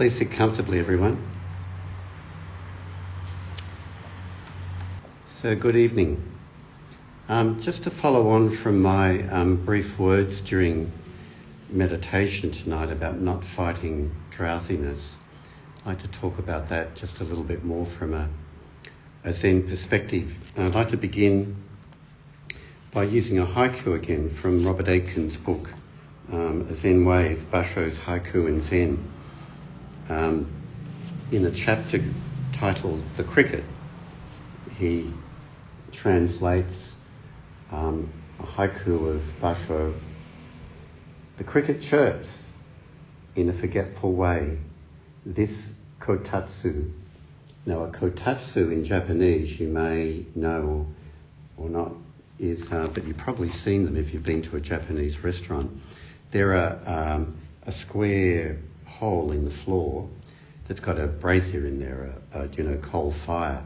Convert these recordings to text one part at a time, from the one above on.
Please sit comfortably, everyone. So, good evening. Um, just to follow on from my um, brief words during meditation tonight about not fighting drowsiness, I'd like to talk about that just a little bit more from a, a Zen perspective. And I'd like to begin by using a haiku again from Robert Aitken's book, um, A Zen Wave, Basho's Haiku and Zen, um, in a chapter titled The Cricket. He translates um, a haiku of Basho. The cricket chirps in a forgetful way. This kotatsu. Now, a kotatsu in Japanese, you may know or not, is, uh, but you've probably seen them if you've been to a Japanese restaurant. They're um, a square hole in the floor that's got a brazier in there, a, a, you know, coal fire,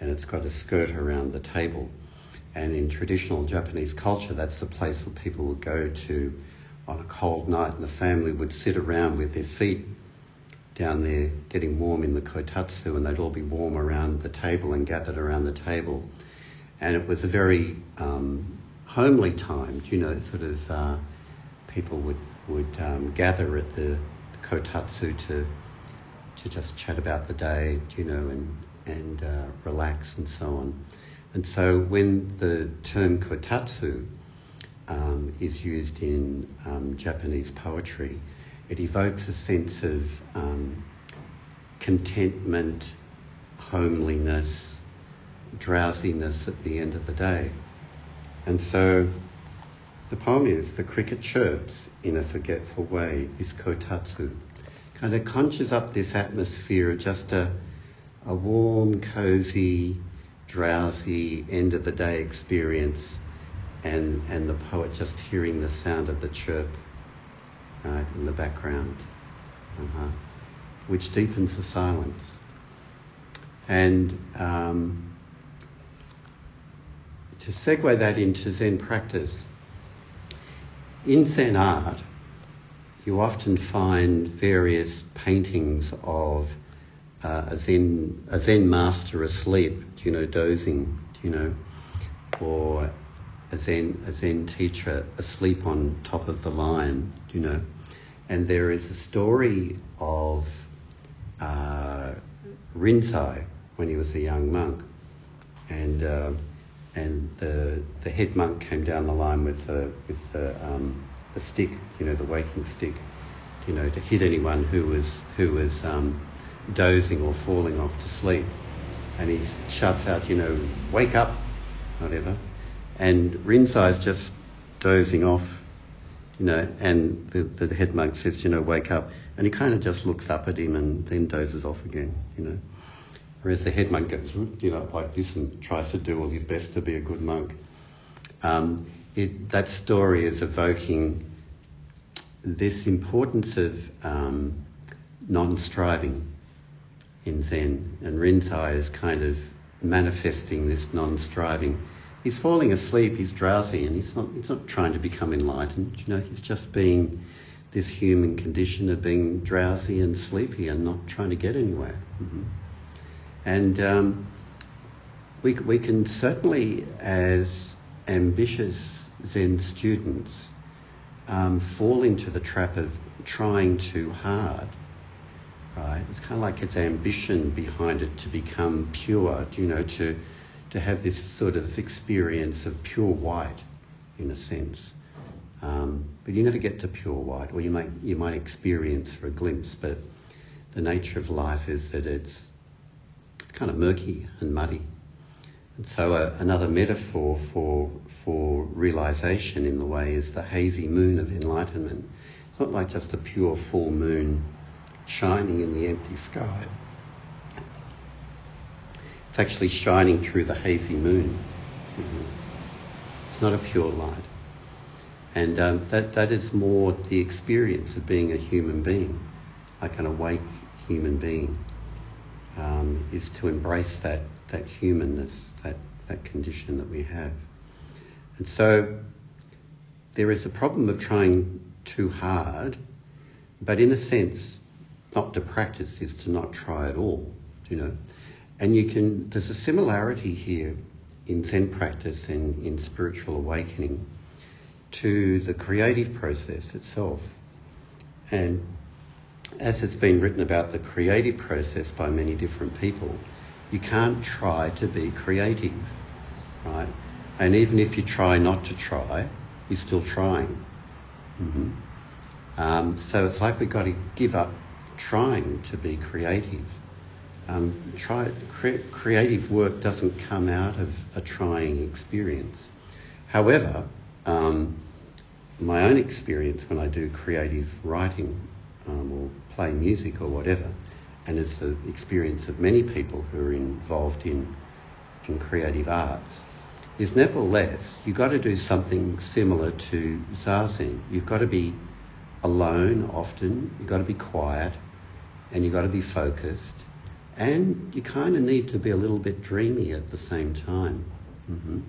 and it's got a skirt around the table. And in traditional Japanese culture, that's the place where people would go to on a cold night, and the family would sit around with their feet down there getting warm in the kotatsu, and they'd all be warm around the table and gathered around the table. And it was a very um, homely time, you know, sort of uh, people would, would um, gather at the, the, kotatsu to, to just chat about the day, you know, and, and uh, relax and so on. And so when the term kotatsu um, is used in um, Japanese poetry, it evokes a sense of um, contentment, homeliness, drowsiness at the end of the day. And so the poem is The Cricket Chirps in a Forgetful Way, this kotatsu. Kind of conjures up this atmosphere of just a, a warm, cozy, drowsy end of the day experience and, and the poet just hearing the sound of the chirp right, in the background, uh-huh, which deepens the silence. And um, to segue that into Zen practice, in Zen art, you often find various paintings of uh, a Zen a Zen master asleep, you know, dozing, you know, or a Zen a Zen teacher asleep on top of the line, you know, and there is a story of uh, Rinzai when he was a young monk, and uh, and the the head monk came down the line with the with the um, the stick, you know, the waking stick, you know, to hit anyone who was who was um, dozing or falling off to sleep, and he shouts out, you know, wake up, whatever, and Rinzai's just dozing off, you know, and the, the head monk says, you know, wake up, and he kind of just looks up at him and then dozes off again, you know. Whereas the head monk goes, you know, like this and tries to do all his best to be a good monk. Um, it, that story is evoking this importance of um, non-striving in Zen, and Rinzai is kind of manifesting this non-striving. He's falling asleep, he's drowsy, and he's not, he's not trying to become enlightened. You know, he's just being this human condition of being drowsy and sleepy and not trying to get anywhere. Mm-hmm. And um, we, we can certainly, as ambitious Zen students, um, fall into the trap of trying too hard. Right? It's kind of like it's ambition behind it to become pure, you know, to, to have this sort of experience of pure white, in a sense. Um, but you never get to pure white, or you might, you might experience for a glimpse, but the nature of life is that it's kind of murky and muddy. And so uh, another metaphor for for realization in the way is the hazy moon of enlightenment. It's not like just a pure full moon shining in the empty sky. It's actually shining through the hazy moon. It's not a pure light. And um, that, that is more the experience of being a human being, like an awake human being um, is to embrace that, that humanness, that, that condition that we have. And so there is a problem of trying too hard, but in a sense, not to practice is to not try at all, you know. And you can, there's a similarity here in Zen practice and in spiritual awakening to the creative process itself. And as it's been written about the creative process by many different people, you can't try to be creative, right? And even if you try not to try, you're still trying. Mm-hmm. Um, so it's like we've got to give up trying to be creative. Um, try, cre- creative work doesn't come out of a trying experience. However, um, my own experience when I do creative writing um, or play music or whatever, and it's the experience of many people who are involved in, in creative arts, is nevertheless you've got to do something similar to zazen. You've got to be alone often, you've got to be quiet, and you've got to be focused, and you kind of need to be a little bit dreamy at the same time. Mm-hmm.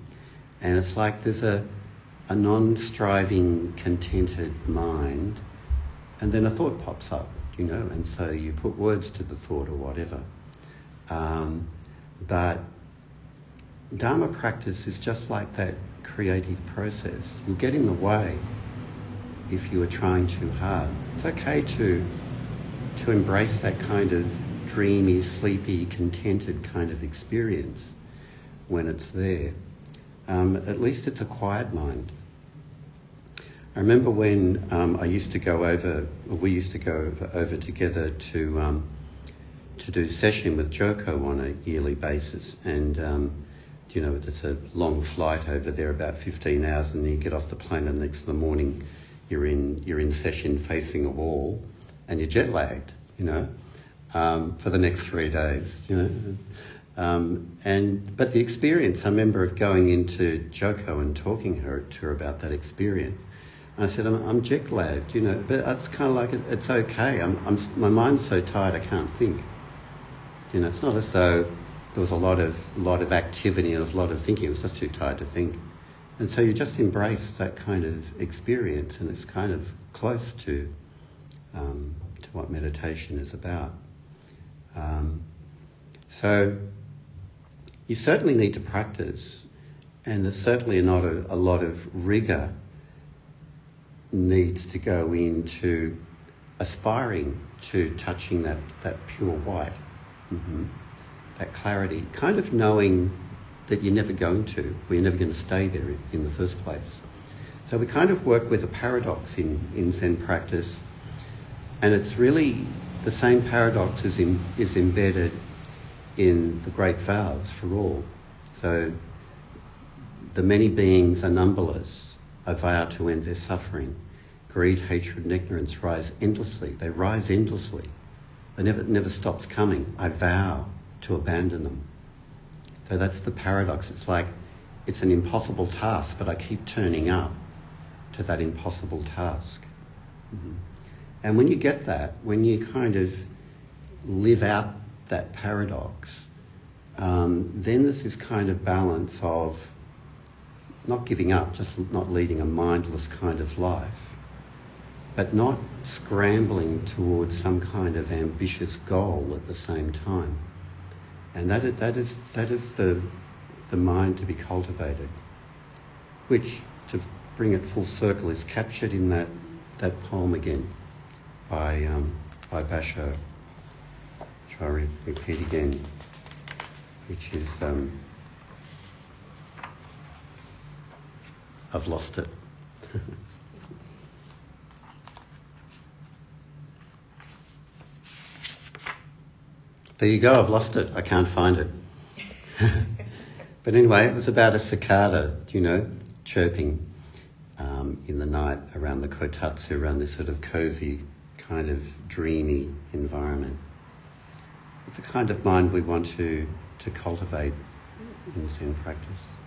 And it's like there's a, a non striving, contented mind, and then a thought pops up, you know, and so you put words to the thought or whatever. Um, but Dharma practice is just like that creative process. You'll get in the way if you are trying too hard. It's okay to to embrace that kind of dreamy, sleepy, contented kind of experience when it's there. Um, at least it's a quiet mind. I remember when um, I used to go over, we used to go over, together to um, to do sesshin with Joko on a yearly basis, and um, you know, it's a long flight over there, about 15 hours, and you get off the plane, and the next the morning you're in you're in sesshin facing a wall, and you're jet lagged, you know, um, for the next three days, you know. Um, and but the experience, I remember of going into Joko and talking her, to her about that experience. I said, I'm, I'm jet lagged, you know, but it's kind of like it, it's okay. I'm, I'm, my mind's so tired I can't think. You know, it's not as though there was a lot of lot of activity and a lot of thinking. I was just too tired to think. And so you just embrace that kind of experience, and it's kind of close to um, to what meditation is about. Um, so you certainly need to practice, and there's certainly not a, a lot of rigor needs to go into aspiring to touching that, that pure white. Mm-hmm that clarity, kind of knowing that you're never going to, or you're never going to stay there in the first place. So we kind of work with a paradox in, in Zen practice, and it's really the same paradox is, in, is embedded in the great vows for all. So the many beings are numberless, a vow to end their suffering. Greed, hatred, and ignorance rise endlessly. They rise endlessly. They never never stops coming. I vow to abandon them. So that's the paradox. It's like it's an impossible task, but I keep turning up to that impossible task. Mm-hmm. And when you get that, when you kind of live out that paradox, um, then there's this kind of balance of not giving up, just not leading a mindless kind of life, but not scrambling towards some kind of ambitious goal at the same time. And that, that is, that is the, the mind to be cultivated, which, to bring it full circle, is captured in that, that poem again by, um, by Basho, which I'll repeat again, which is um, I've lost it. There you go, I've lost it. I can't find it. but anyway, it was about a cicada, you know, chirping um, in the night around the kotatsu, around this sort of cozy, kind of dreamy environment. It's the kind of mind we want to, to cultivate in Zen practice.